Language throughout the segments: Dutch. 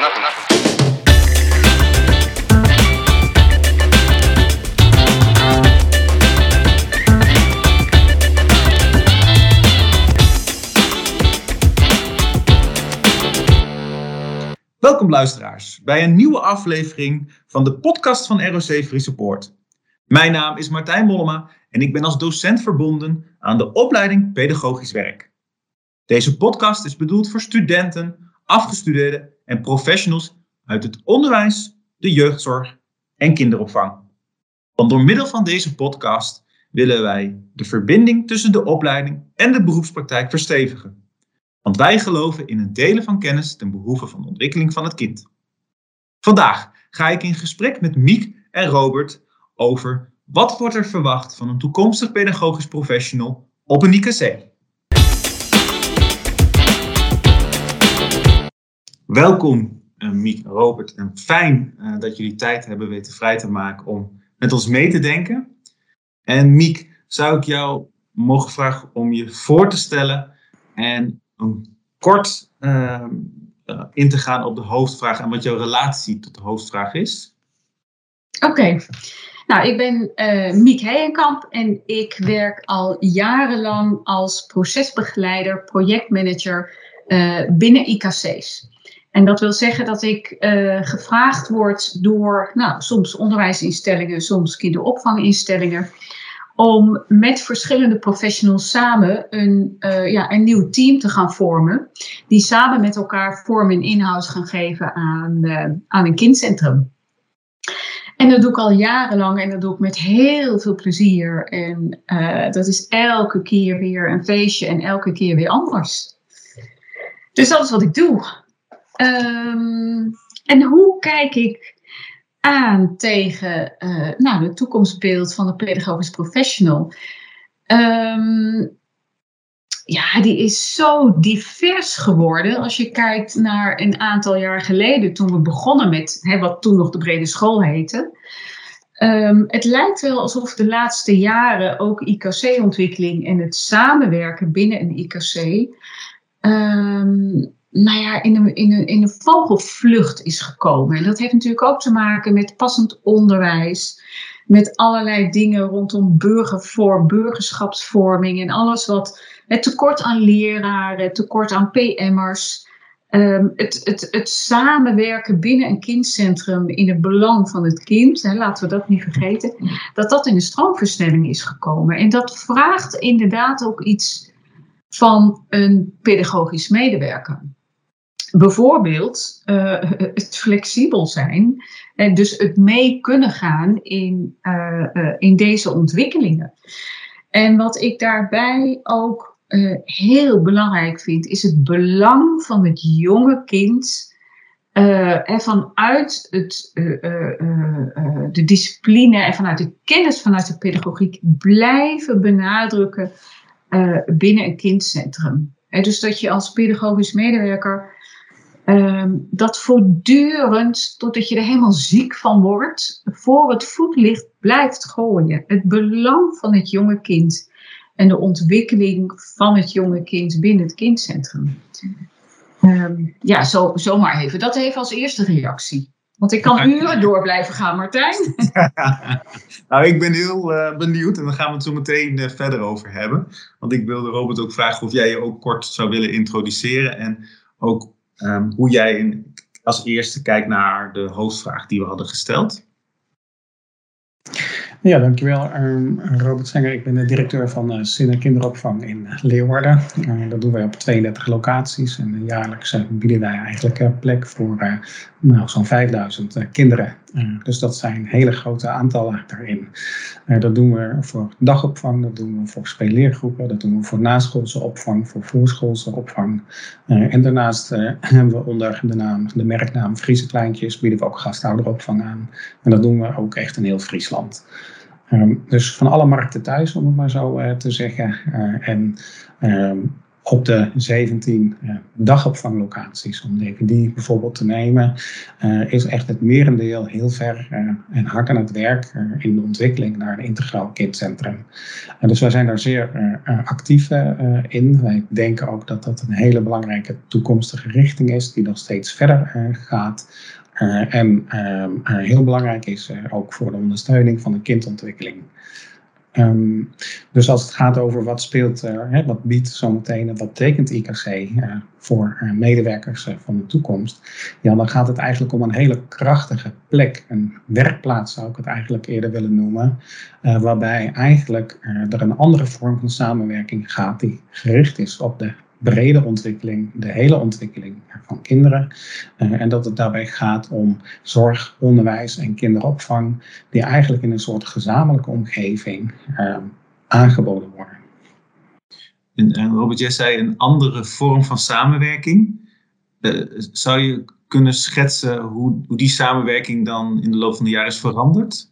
Welkom luisteraars bij een nieuwe aflevering van de podcast van ROC Free Support. Mijn naam is Martijn Mollema en ik ben als docent verbonden aan de opleiding Pedagogisch Werk. Deze podcast is bedoeld voor studenten, afgestudeerden en professionals uit het onderwijs, de jeugdzorg en kinderopvang. Want door middel van deze podcast willen wij de verbinding tussen de opleiding en de beroepspraktijk verstevigen. Want wij geloven in het delen van kennis ten behoeve van de ontwikkeling van het kind. Vandaag ga ik in gesprek met Miek en Robert over wat wordt er verwacht van een toekomstig pedagogisch professional op een IKC. Welkom uh, Miek en Robert en fijn uh, dat jullie tijd hebben weten vrij te maken om met ons mee te denken. En Miek, zou ik jou mogen vragen om je voor te stellen en een kort uh, in te gaan op de hoofdvraag en wat jouw relatie tot de hoofdvraag is. Oké. Nou, ik ben uh, Miek Heijenkamp en ik werk al jarenlang als procesbegeleider, projectmanager binnen IKC's. En dat wil zeggen dat ik uh, gevraagd word door nou, soms onderwijsinstellingen, soms kinderopvanginstellingen, om met verschillende professionals samen een, uh, ja, een nieuw team te gaan vormen. Die samen met elkaar vorm en inhoud gaan geven aan, uh, aan een kindcentrum. En dat doe ik al jarenlang en dat doe ik met heel veel plezier. En dat is elke keer weer een feestje en elke keer weer anders. Dus dat is wat ik doe. Um, en hoe kijk ik aan tegen uh, nou, het toekomstbeeld van de pedagogisch professional. Um, ja, die is zo divers geworden. Als je kijkt naar een aantal jaar geleden, toen we begonnen met hè, wat toen nog de brede school heette. Um, het lijkt wel alsof de laatste jaren ook IKC-ontwikkeling en het samenwerken binnen een IKC nou ja, in een, in, in vogelvlucht is gekomen. En dat heeft natuurlijk ook te maken met passend onderwijs, met allerlei dingen rondom burgervorm, burgerschapsvorming en alles wat het tekort aan leraren, tekort aan PM'ers. Um, het, het, het samenwerken binnen een kindcentrum in het belang van het kind, hè, laten we dat niet vergeten, dat dat in de stroomversnelling is gekomen. En dat vraagt inderdaad ook iets van een pedagogisch medewerker. Bijvoorbeeld uh, het flexibel zijn en dus het mee kunnen gaan in, uh, uh, in deze ontwikkelingen. En wat ik daarbij ook heel belangrijk vind, is het belang van het jonge kind en vanuit het, de discipline en vanuit de kennis vanuit de pedagogiek blijven benadrukken binnen een kindcentrum. En dus dat je als pedagogisch medewerker Um, dat voortdurend, totdat je er helemaal ziek van wordt, voor het voetlicht blijft gooien. Het belang van het jonge kind en de ontwikkeling van het jonge kind binnen het kindcentrum. Um, ja, zo, zomaar even. Dat even als eerste reactie. Want ik kan uren door blijven gaan, Martijn. nou, ik ben heel uh, benieuwd en daar gaan we het zo meteen uh, verder over hebben. Want ik wilde Robert ook vragen of jij je ook kort zou willen introduceren en ook um, hoe jij als eerste kijkt naar de hoofdvraag die we hadden gesteld. Ja, dankjewel um, Robert Zenger. Ik ben de directeur van uh, Kinderopvang in Leeuwarden. Uh, dat doen wij op 32 locaties en jaarlijks uh, bieden wij eigenlijk plek voor nou, zo'n 5000 kinderen. Dus dat zijn hele grote aantallen daarin. dat doen we voor dagopvang, dat doen we voor speelleergroepen, dat doen we voor naschoolse opvang, voor voorschoolse opvang. en daarnaast hebben we onder de, naam, de merknaam Friese Kleintjes bieden we ook gastouderopvang aan. En dat doen we ook echt in heel Friesland. Um, dus van alle markten thuis, om het maar zo te zeggen. En um, op de 17 uh, dagopvanglocaties, om even die bijvoorbeeld te nemen, uh, is echt het merendeel heel ver uh, en hard aan het werk in de ontwikkeling naar een integraal kindcentrum. dus wij zijn daar zeer actief in. Wij denken ook dat dat een hele belangrijke toekomstige richting is, die nog steeds verder gaat. en ehm, heel belangrijk is ook voor de ondersteuning van de kindontwikkeling. Um, dus als het gaat over wat speelt, uh, hè, wat biedt zometeen en wat betekent IKC uh, voor uh, medewerkers van de toekomst, ja, dan gaat het eigenlijk om een hele krachtige plek, een werkplaats zou ik het eigenlijk eerder willen noemen, waarbij eigenlijk er een andere vorm van samenwerking gaat die gericht is op de brede ontwikkeling, de hele ontwikkeling van kinderen. Uh, en dat het daarbij gaat om zorg, onderwijs en kinderopvang, die eigenlijk in een soort gezamenlijke omgeving uh, aangeboden worden. En, Robert, jij zei een andere vorm van samenwerking. Zou je kunnen schetsen hoe, hoe die samenwerking dan in de loop van de jaren is veranderd?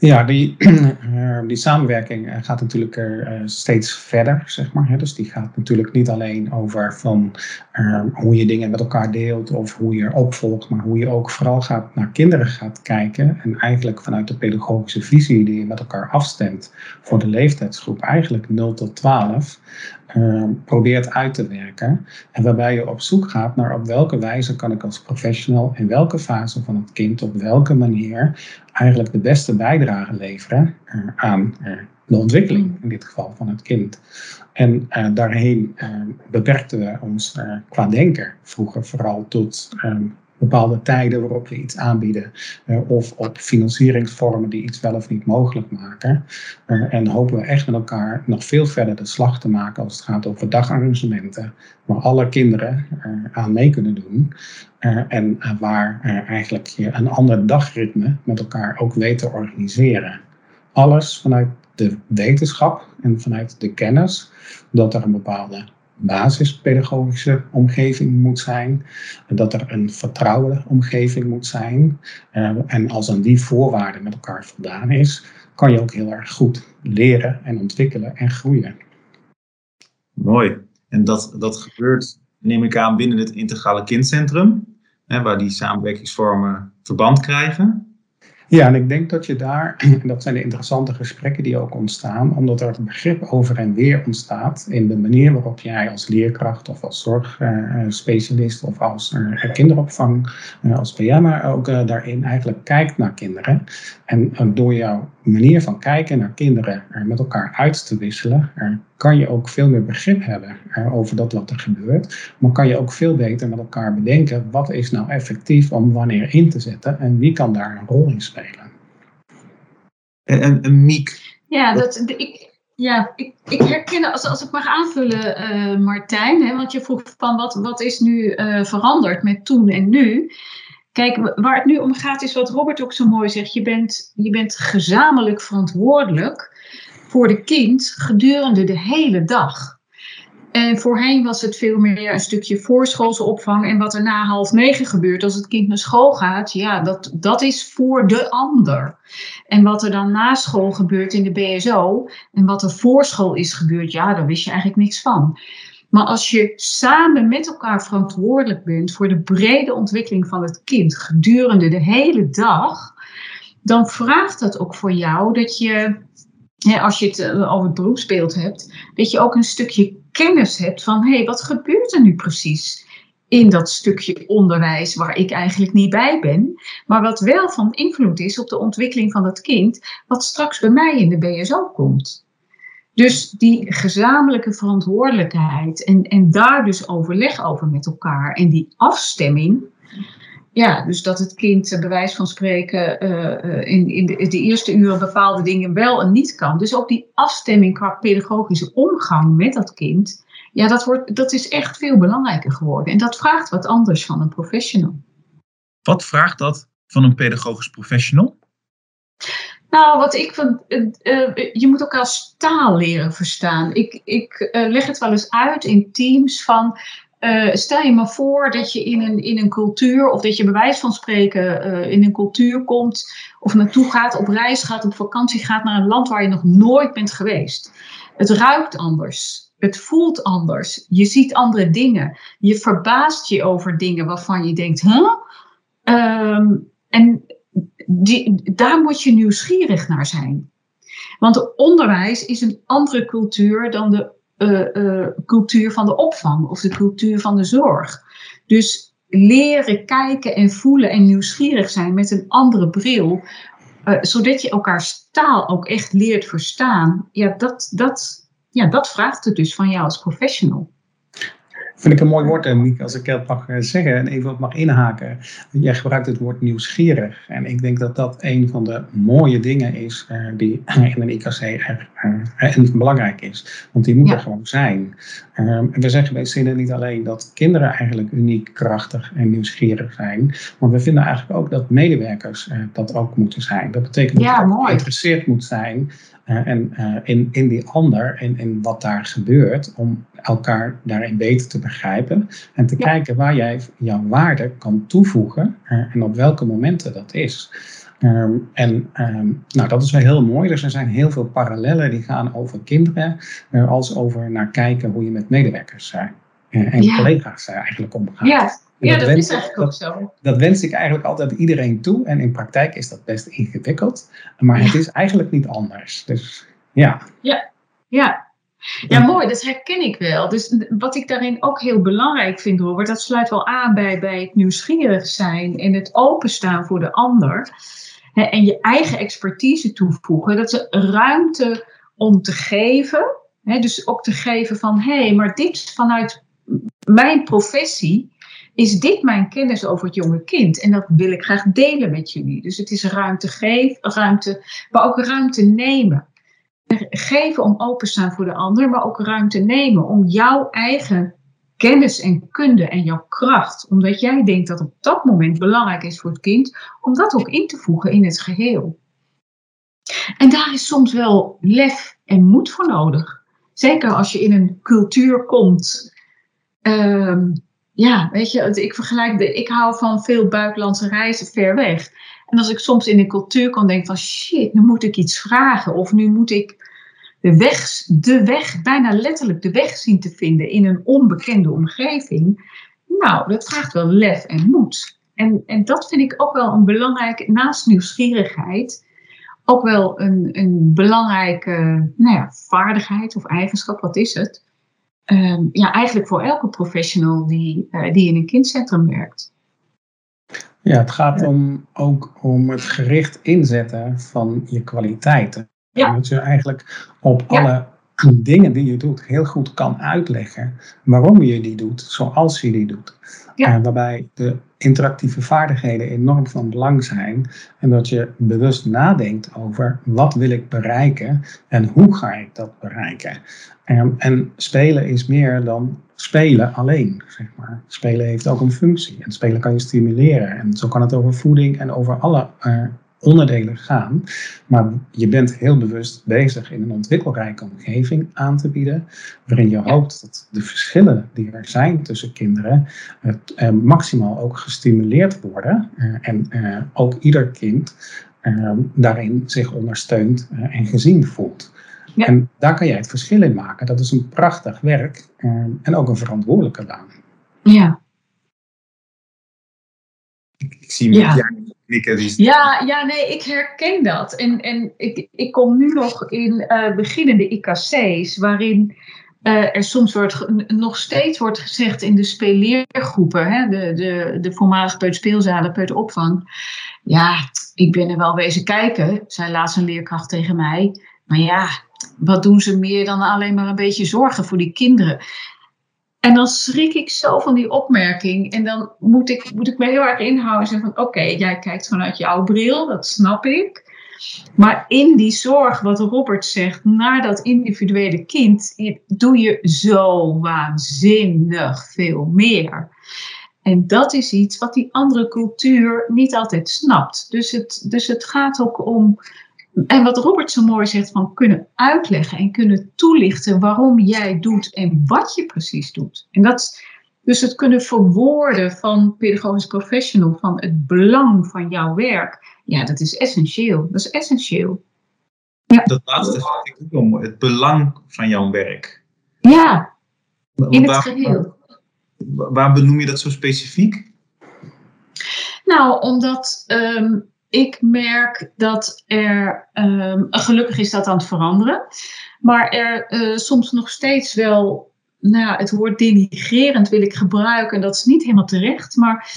Ja, die, eh, die samenwerking eh, gaat natuurlijk uh, steeds verder, zeg maar. Dus die gaat natuurlijk niet alleen over van uh, hoe je dingen met elkaar deelt of hoe je opvolgt, maar hoe je ook vooral gaat naar kinderen gaat kijken en eigenlijk vanuit de pedagogische visie die je met elkaar afstemt voor de leeftijdsgroep, eigenlijk 0 tot 12, uh, probeert uit te werken. En waarbij je op zoek gaat naar op welke wijze kan ik als professional in welke fase van het kind, op welke manier eigenlijk de beste bijdrage leveren uh, aan uh, de ontwikkeling, in dit geval van het kind. En uh, daarheen beperkten we ons qua denken vroeger vooral tot um, bepaalde tijden waarop we iets aanbieden. Uh, of op financieringsvormen die iets wel of niet mogelijk maken. Uh, en hopen we echt met elkaar nog veel verder de slag te maken als het gaat over dagarrangementen. Waar alle kinderen uh, aan mee kunnen doen. en waar eigenlijk je een ander dagritme met elkaar ook weet te organiseren. Alles vanuit de wetenschap en vanuit de kennis. Dat er een bepaalde basispedagogische omgeving moet zijn, dat er een vertrouwde omgeving moet zijn. Uh, en als aan die voorwaarden met elkaar voldaan is, kan je ook heel erg goed leren en ontwikkelen en groeien. Mooi. En dat, dat gebeurt, neem ik aan, binnen het integrale kindcentrum, hè, waar die samenwerkingsvormen verband krijgen. Ja, en ik denk dat je daar, en dat zijn de interessante gesprekken die ook ontstaan, omdat er het begrip over en weer ontstaat in de manier waarop jij als leerkracht of als zorgspecialist of als uh, kinderopvang, uh, als PM'er ook uh, daarin eigenlijk kijkt naar kinderen. En door jouw manier van kijken naar kinderen met elkaar uit te wisselen, kan je ook veel meer begrip hebben over dat wat er gebeurt. Maar kan je ook veel beter met elkaar bedenken wat is nou effectief om wanneer in te zetten en wie kan daar een rol in spelen. En, en, Miek. Ja, dat, ik, ja ik, ik herken, als, als ik mag aanvullen, uh, Martijn, hè, want je vroeg van wat, wat is nu uh, veranderd met toen en nu. Kijk, waar het nu om gaat is wat Robert ook zo mooi zegt. Je bent, je bent gezamenlijk verantwoordelijk voor de kind gedurende de hele dag. En voorheen was het veel meer een stukje voorschoolse opvang. En wat er na half negen gebeurt als het kind naar school gaat, ja, dat, dat is voor de ander. En wat er dan na school gebeurt in de BSO en wat er voor school is gebeurd, ja, daar wist je eigenlijk niks van. Maar als je samen met elkaar verantwoordelijk bent voor de brede ontwikkeling van het kind gedurende de hele dag, dan vraagt dat ook voor jou dat je, als je het eh, over het beroepsbeeld hebt, dat je ook een stukje kennis hebt van hé, hey, wat gebeurt er nu precies? in dat stukje onderwijs waar ik eigenlijk niet bij ben, maar wat wel van invloed is op de ontwikkeling van het kind, wat straks bij mij in de BSO komt. Dus die gezamenlijke verantwoordelijkheid en, en daar dus overleg over met elkaar en die afstemming. Ja, dus dat het kind uh, bewijs van spreken uh, in, in de, de, eerste uren bepaalde dingen wel en niet kan. Dus ook die afstemming qua pedagogische omgang met dat kind. Ja, dat, wordt, dat is echt veel belangrijker geworden. En dat vraagt wat anders van een professional. Wat vraagt dat van een pedagogisch professional? Nou, wat ik van. Uh, je moet elkaar als taal leren verstaan. Ik, ik leg het wel eens uit in teams van. stel je maar voor dat je in een, in een cultuur, of dat je bij wijze van spreken in een cultuur komt, of naartoe gaat, op reis gaat, op vakantie gaat naar een land waar je nog nooit bent geweest. Het ruikt anders. Het voelt anders. Je ziet andere dingen. Je verbaast je over dingen waarvan je denkt, huh? Ehm, en die, daar moet je nieuwsgierig naar zijn. Want onderwijs is een andere cultuur dan de uh, uh, cultuur van de opvang of de cultuur van de zorg. Dus leren kijken en voelen en nieuwsgierig zijn met een andere bril, uh, zodat je elkaars taal ook echt leert verstaan, ja, dat, dat, ja, dat vraagt het dus van jou als professional. Vind ik een mooi woord, Mieke, als ik dat mag zeggen en even op mag inhaken. Jij gebruikt het woord nieuwsgierig. En ik denk dat dat een van de mooie dingen is uh, die in een IKC er, uh, belangrijk is. Want die moeten ja. gewoon zijn. Uh, we zeggen bij Zinnen niet alleen dat kinderen eigenlijk uniek, krachtig en nieuwsgierig zijn. Maar we vinden eigenlijk ook dat medewerkers dat ook moeten zijn. Dat betekent ja, dat je geïnteresseerd moet zijn en uh, in, in die ander en in wat daar gebeurt, om elkaar daarin beter te begrijpen en te ja. kijken waar jij jouw waarde kan toevoegen uh, en op welke momenten dat is. Um, en um, nou, dat is wel heel mooi. Dus er zijn heel veel parallellen die gaan over kinderen, als over naar kijken hoe je met medewerkers en ja. collega's eigenlijk omgaat. Ja. Ja, dat, dat is eigenlijk ook zo. Dat wens ik eigenlijk altijd iedereen toe. En in praktijk is dat best ingewikkeld. Maar het is eigenlijk niet anders. Dus ja. Ja, ja. Ja, mooi, dat herken ik wel. Dus wat ik daarin ook heel belangrijk vind, Robert, dat sluit wel aan bij, bij het nieuwsgierig zijn en het openstaan voor de ander. Hè, en je eigen expertise toevoegen. Dat is ruimte om te geven. Hè, dus ook te geven van, hé, hey, maar dit vanuit mijn professie is dit mijn kennis over het jonge kind? En dat wil ik graag delen met jullie. Dus het is ruimte geven, ruimte, maar ook ruimte nemen. Geven om openstaan voor de ander, maar ook ruimte nemen om jouw eigen kennis en kunde en jouw kracht, omdat jij denkt dat op dat moment belangrijk is voor het kind, om dat ook in te voegen in het geheel. En daar is soms wel lef en moed voor nodig. Zeker als je in een cultuur komt um, ja, weet je, ik vergelijk, de, ik hou van veel buitenlandse reizen ver weg. En als ik soms in een cultuur kan denken van shit, nu moet ik iets vragen. Of nu moet ik de weg, de weg, bijna letterlijk de weg zien te vinden in een onbekende omgeving. Nou, dat vraagt wel lef en moed. En, en dat vind ik ook wel een belangrijke, naast nieuwsgierigheid, ook wel een, een belangrijke nou ja, vaardigheid of eigenschap. Wat is het? Um, ja, eigenlijk voor elke professional die, uh, die in een kindcentrum werkt. Ja, het gaat om, ook om het gericht inzetten van je kwaliteiten. Ja. Dat je eigenlijk op ja. alle dingen die je doet heel goed kan uitleggen waarom je die doet zoals je die doet. Ja. Waarbij de interactieve vaardigheden enorm van belang zijn. En dat je bewust nadenkt over wat wil ik bereiken en hoe ga ik dat bereiken. Um, en spelen is meer dan spelen alleen. Zeg maar. Spelen heeft ook een functie. En spelen kan je stimuleren. En zo kan het over voeding en over alle uh, onderdelen gaan. Maar je bent heel bewust bezig in een ontwikkelrijke omgeving aan te bieden, waarin je hoopt dat de verschillen die er zijn tussen kinderen uh, maximaal ook gestimuleerd worden uh, en uh, ook ieder kind daarin zich ondersteund en gezien voelt. Ja. En daar kan jij het verschil in maken. Dat is een prachtig werk en ook een verantwoordelijke baan. Ja. Ik, ik zie ja. Ja, ja, nee, ik herken dat. En, en ik, ik kom nu nog in uh, beginnende IKC's, waarin uh, er soms wordt, nog steeds wordt gezegd in de speelleergroepen, hè, de, de, de voormalige peuterspeelzalen, peuteropvang. Ja, ik ben er wel wezen kijken, zei laatst een leerkracht tegen mij. Maar ja, wat doen ze meer dan alleen maar een beetje zorgen voor die kinderen? En dan schrik ik zo van die opmerking. En dan moet ik, moet ik me heel erg inhouden. En van oké, jij kijkt vanuit jouw bril, dat snap ik. Maar in die zorg, wat Robert zegt, naar dat individuele kind, doe je zo waanzinnig veel meer. En dat is iets wat die andere cultuur niet altijd snapt. Dus het, dus het gaat ook om en wat Robert zo mooi zegt, van kunnen uitleggen en kunnen toelichten waarom jij doet en wat je precies doet. En dat, dus het kunnen verwoorden van pedagogisch professional, van het belang van jouw werk, ja, dat is essentieel. Dat is essentieel. Ja. Dat laatste vind ik ook wel mooi, het belang van jouw werk. Ja, in het waar, geheel. Waar, waar benoem je dat zo specifiek? Nou, omdat ehm, ik merk dat er, ehm, gelukkig is dat aan het veranderen, maar er eh, soms nog steeds wel, nou het woord denigrerend wil ik gebruiken, en dat is niet helemaal terecht, maar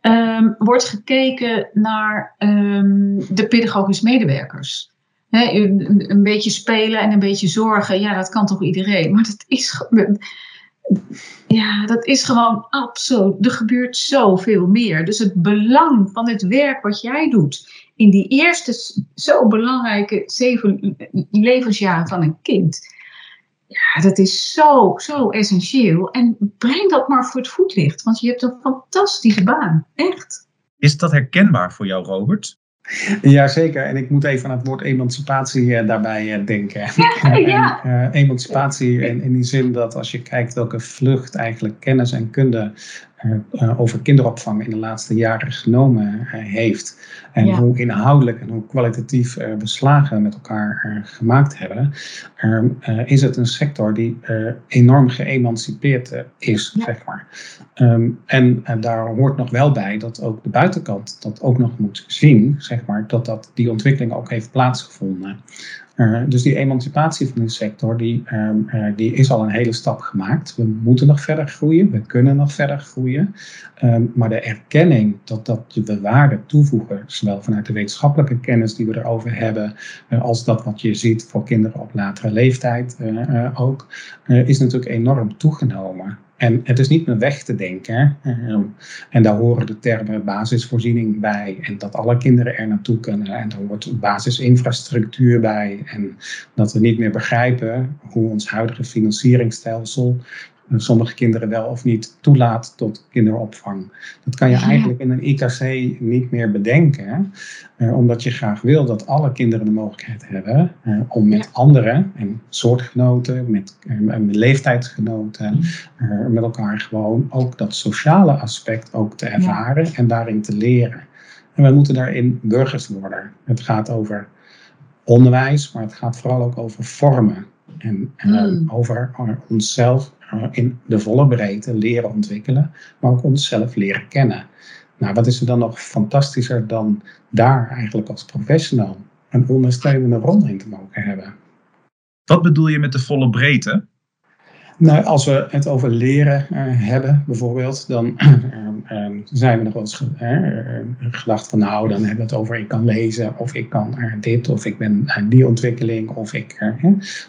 ehm, wordt gekeken naar ehm, de pedagogisch medewerkers. Een, beetje spelen en een beetje zorgen, ja, dat kan toch iedereen, maar dat is. Ja, dat is gewoon absoluut. Er gebeurt zoveel meer. Dus het belang van het werk wat jij doet in die eerste zo belangrijke zeven levensjaren van een kind. Ja, dat is zo, zo essentieel. En breng dat maar voor het voetlicht, want je hebt een fantastische baan. Echt. Is dat herkenbaar voor jou, Robert? Jazeker, en ik moet even aan het woord emancipatie eh, daarbij eh, denken. Ja, ja. En, eh, emancipatie in, in die zin dat als je kijkt welke vlucht eigenlijk kennis en kunde over kinderopvang in de laatste jaren genomen eh, heeft. En Ja. hoe inhoudelijk en hoe kwalitatief eh, beslagen met elkaar eh, gemaakt hebben, eh, eh, is het een sector die eh, enorm geëmancipeerd eh, is, Ja. zeg maar. Ehm, en eh, daar hoort nog wel bij dat ook de buitenkant dat ook nog moet zien, zeg maar, dat, dat die ontwikkeling ook heeft plaatsgevonden. Eh, dus die emancipatie van die sector, die, ehm, eh, die is al een hele stap gemaakt. We moeten nog verder groeien, we kunnen nog verder groeien. Ehm, maar de erkenning dat, dat we waarde toevoegen, zowel vanuit de wetenschappelijke kennis die we erover hebben, eh, als dat wat je ziet voor kinderen op latere leeftijd ook, is natuurlijk enorm toegenomen. En het is niet meer weg te denken. Ehm, en daar horen de termen basisvoorziening bij. En dat alle kinderen er naartoe kunnen. En daar hoort basisinfrastructuur bij. En dat we niet meer begrijpen hoe ons huidige financieringsstelsel sommige kinderen wel of niet toelaat tot kinderopvang. Dat kan je Ja. eigenlijk in een IKC niet meer bedenken. eh, omdat je graag wil dat alle kinderen de mogelijkheid hebben eh, om met Ja. anderen en soortgenoten, met, eh, met leeftijdsgenoten, eh, met elkaar gewoon ook dat sociale aspect ook te ervaren en daarin te leren. En wij moeten daarin burgers worden. Het gaat over onderwijs, maar het gaat vooral ook over vormen. En eh, Mm. over onszelf in de volle breedte leren ontwikkelen, maar ook onszelf leren kennen. Nou, wat is er dan nog fantastischer dan daar eigenlijk als professional een ondersteunende rol in te mogen hebben? Wat bedoel je met de volle breedte? Nou, als we het over leren eh, hebben, bijvoorbeeld, dan eh, eh, zijn we nog wel eens eh, gedacht van, nou, dan hebben we het over ik kan lezen, of ik kan dit, of ik ben aan die ontwikkeling, of ik.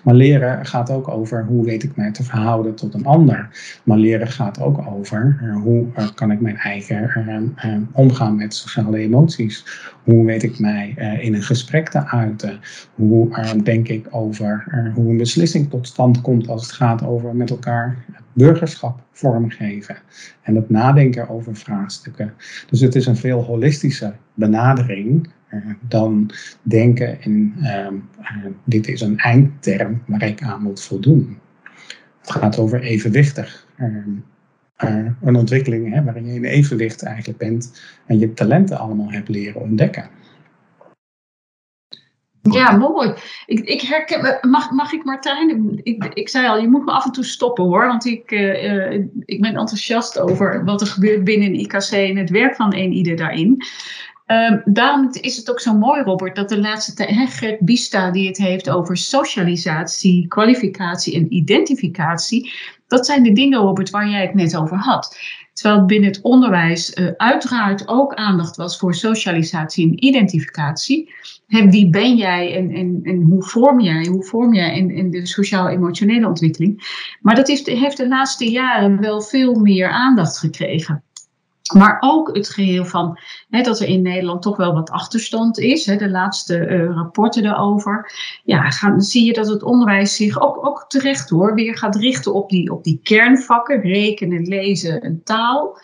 Maar leren gaat ook over hoe weet ik mij te verhouden tot een ander. Maar leren gaat ook over eh, hoe eh, kan ik mijn eigen omgaan met sociale emoties. Hoe weet ik mij in een gesprek te uiten? Hoe denk ik over hoe een beslissing tot stand komt als het gaat over met elkaar burgerschap vormgeven en het nadenken over vraagstukken. Dus het is een veel holistische benadering eh, dan denken in ehm, eh, dit is een eindterm waar ik aan moet voldoen. Het gaat over evenwichtig. ehm, eh, een ontwikkeling hè, waarin je in evenwicht eigenlijk bent en je talenten allemaal hebt leren ontdekken. Ja, mooi. Ik, ik herken, mag, mag ik Martijn? Ik, ik zei al, je moet me af en toe stoppen hoor. Want ik, eh, eh, ik ben enthousiast over wat er gebeurt binnen IKC en het werk van een ieder daarin. Ehm, daarom is het ook zo mooi, Robert, dat de laatste tijd, Gert Bista die het heeft over socialisatie, kwalificatie en identificatie. Dat zijn de dingen, Robert, waar jij het net over had. Terwijl binnen het onderwijs eh, uiteraard ook aandacht was voor socialisatie en identificatie. Wie ben jij en, en, en hoe vorm jij, hoe vorm jij in, in de sociaal-emotionele ontwikkeling. Maar dat heeft de laatste jaren wel veel meer aandacht gekregen. Maar ook het geheel van hè, dat er in Nederland toch wel wat achterstand is. Hè, de laatste eh, rapporten daarover. Ja, gaan, zie je dat het onderwijs zich ook, ook terecht hoor, weer gaat richten op die, op die kernvakken. Rekenen, lezen en taal.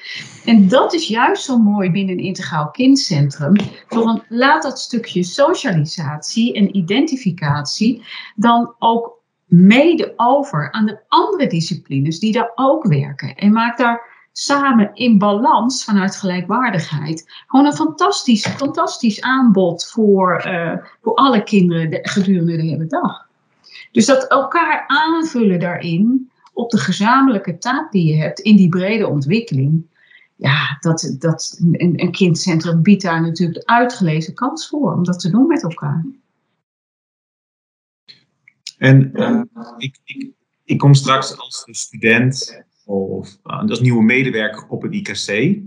En dat is juist zo mooi binnen een integraal kindcentrum. Van, laat dat stukje socialisatie en identificatie dan ook mede over aan de andere disciplines die daar ook werken. En maak daar samen in balans vanuit gelijkwaardigheid. Gewoon een fantastisch, fantastisch aanbod voor, uh, voor alle kinderen de, gedurende de hele dag. Dus dat elkaar aanvullen daarin op de gezamenlijke taak die je hebt in die brede ontwikkeling. Ja, dat, dat, een, een kindcentrum biedt daar natuurlijk de uitgelezen kans voor om dat te doen met elkaar. En uh, ik, ik, ik kom straks als student of uh, als nieuwe medewerker op het IKC.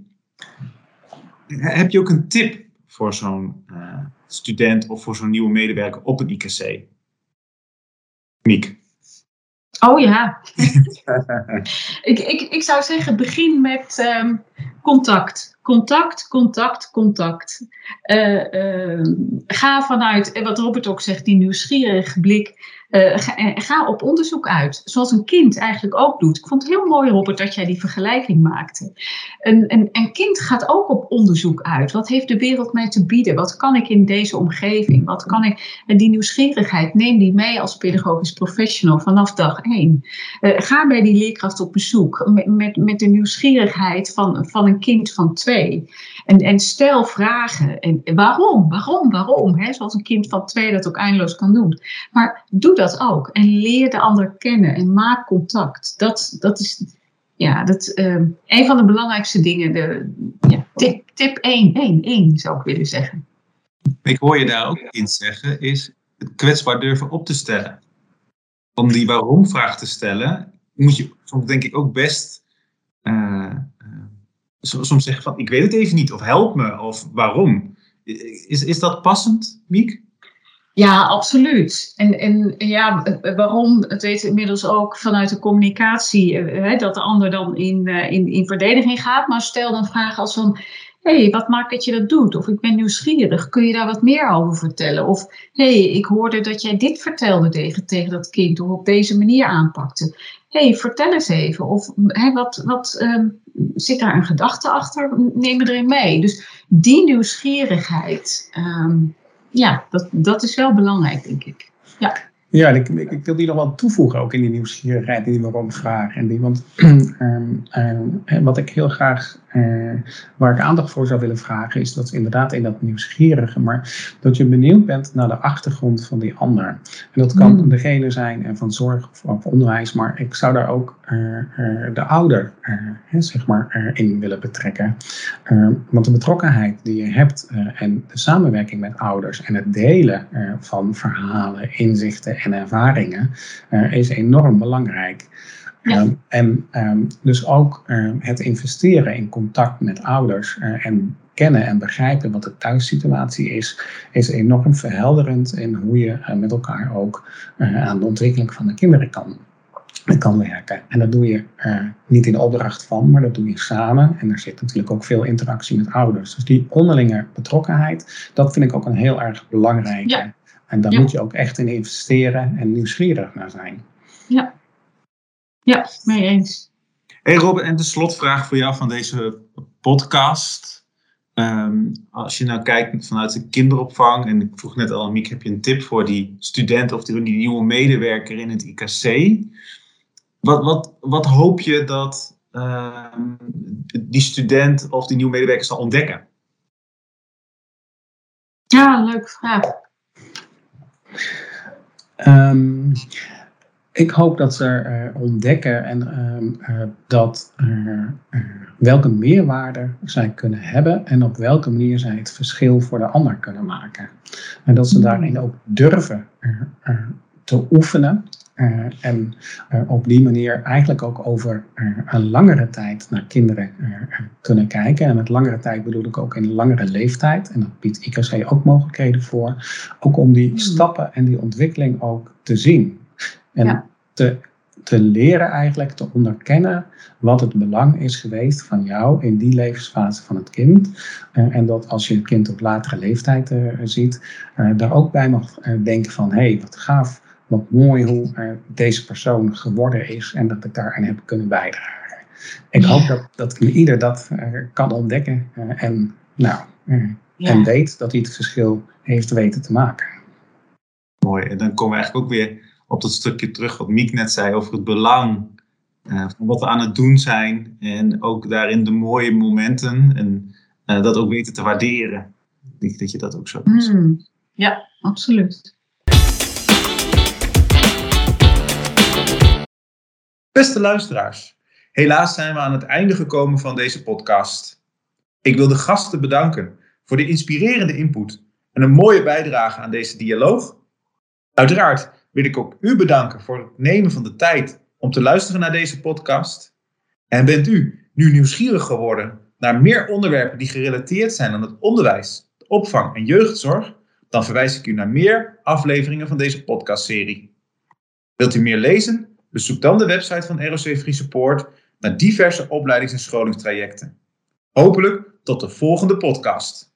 Heb je ook een tip voor zo'n uh, student of voor zo'n nieuwe medewerker op het IKC? Miek. Oh ja. ik, ik, ik zou zeggen, begin met um, contact. Contact, contact, contact. Uh, uh, ga vanuit, wat Robert ook zegt, die nieuwsgierige blik. Uh, ga, ga, op onderzoek uit, zoals een kind eigenlijk ook doet. Ik vond het heel mooi, Robert, dat jij die vergelijking maakte. Een, een, kind gaat ook op onderzoek uit. Wat heeft de wereld mij te bieden? Wat kan ik in deze omgeving? Wat kan ik? En die nieuwsgierigheid, neem die mee als pedagogisch professional vanaf dag één. Uh, ga bij die leerkracht op bezoek met, met, met de nieuwsgierigheid van, van een kind van twee. En, en stel vragen. En waarom? Waarom? Waarom? Hè? Zoals een kind van twee dat ook eindeloos kan doen. Maar doe dat ook. En leer de ander kennen en maak contact. Dat, dat is ja, dat, uh, een van de belangrijkste dingen. De, ja, tip, tip 1, 1, 1 zou ik willen zeggen. Ik hoor je daar ook in zeggen, is het kwetsbaar durven op te stellen. Om die waarom-vraag te stellen, moet je soms denk ik ook best uh, soms zeggen van ik weet het even niet, of help me, of waarom. Is, is dat passend, Miek? Ja, absoluut. En, en ja, waarom? Het weet inmiddels ook vanuit de communicatie hè, dat de ander dan in, in, in verdediging gaat. Maar stel dan vragen als van, hé, hey, wat maakt dat je dat doet? Of ik ben nieuwsgierig, kun je daar wat meer over vertellen? Of, hé, hey, ik hoorde dat jij dit vertelde tegen, tegen dat kind, of op deze manier aanpakte. Hé, hey, vertel eens even. Of hè, wat, wat um, zit daar een gedachte achter? Neem me erin mee. Dus die nieuwsgierigheid, um, ja, dat, dat is wel belangrijk, denk ik. Ja. Ja, ik, ik, wil die nog wel toevoegen, ook in die nieuwsgierigheid, die waarom-vraag. En die, want um, um, wat ik heel graag, uh, waar ik aandacht voor zou willen vragen, is dat inderdaad in dat nieuwsgierige, maar dat je benieuwd bent naar de achtergrond van die ander. En dat kan mm. degene zijn van zorg of, of, onderwijs, maar ik zou daar ook uh, uh, de ouder zeg maar, in willen betrekken. want de betrokkenheid die je hebt en de samenwerking met ouders en het delen van verhalen, inzichten en ervaringen is enorm belangrijk. Ja. Um, en um, dus ook um, het investeren in contact met ouders uh, en kennen en begrijpen wat de thuissituatie is, is enorm verhelderend in hoe je uh, met elkaar ook aan de ontwikkeling van de kinderen kan, kan werken. En dat doe je niet in de opdracht van, maar dat doe je samen. En er zit natuurlijk ook veel interactie met ouders. Dus die onderlinge betrokkenheid, dat vind ik ook een heel erg belangrijke. Ja. En daar ja. moet je ook echt in investeren en nieuwsgierig naar zijn. Ja, ja mee eens. Hey Robin, en de slotvraag voor jou van deze podcast. Um, als je nou kijkt vanuit de kinderopvang, en ik vroeg net al aan Miek, heb je een tip voor die student of die, die nieuwe medewerker in het IKC? Wat, wat, wat hoop je dat um, die student of die nieuwe medewerker zal ontdekken? Ja, leuke vraag. Um, ik hoop dat ze uh, ontdekken en uh, uh, dat, welke meerwaarde zij kunnen hebben en op welke manier zij het verschil voor de ander kunnen maken. En dat ze daarin ook durven te oefenen uh, en uh, op die manier eigenlijk ook over uh, een langere tijd naar kinderen kunnen kijken. En met langere tijd bedoel ik ook in een langere leeftijd. En dat biedt IKC ook mogelijkheden voor. Ook om die mm. stappen en die ontwikkeling ook te zien. En ja. Te, te leren eigenlijk, te onderkennen wat het belang is geweest van jou in die levensfase van het kind. en dat als je het kind op latere leeftijd ziet, daar ook bij mag denken van, hé, hey, wat gaaf wat mooi hoe uh, deze persoon geworden is en dat ik daaraan heb kunnen bijdragen. Ik hoop dat, dat ieder dat uh, kan ontdekken uh, en, nou, ja. en weet dat hij het verschil heeft weten te maken. Mooi, en dan komen we eigenlijk ook weer op dat stukje terug wat Miek net zei over het belang van wat we aan het doen zijn en ook daarin de mooie momenten en dat ook weten te waarderen. Ik denk dat je dat ook zo doet. Mm, ja, absoluut. Beste luisteraars, helaas zijn we aan het einde gekomen van deze podcast. Ik wil de gasten bedanken voor de inspirerende input en een mooie bijdrage aan deze dialoog. Uiteraard wil ik ook u bedanken voor het nemen van de tijd om te luisteren naar deze podcast. En bent u nu nieuwsgierig geworden naar meer onderwerpen die gerelateerd zijn aan het onderwijs, de opvang en jeugdzorg? Dan verwijs ik u naar meer afleveringen van deze podcastserie. Wilt u meer lezen? Bezoek dan de website van ROC Free Support naar diverse opleidings- en scholingstrajecten. Hopelijk tot de volgende podcast.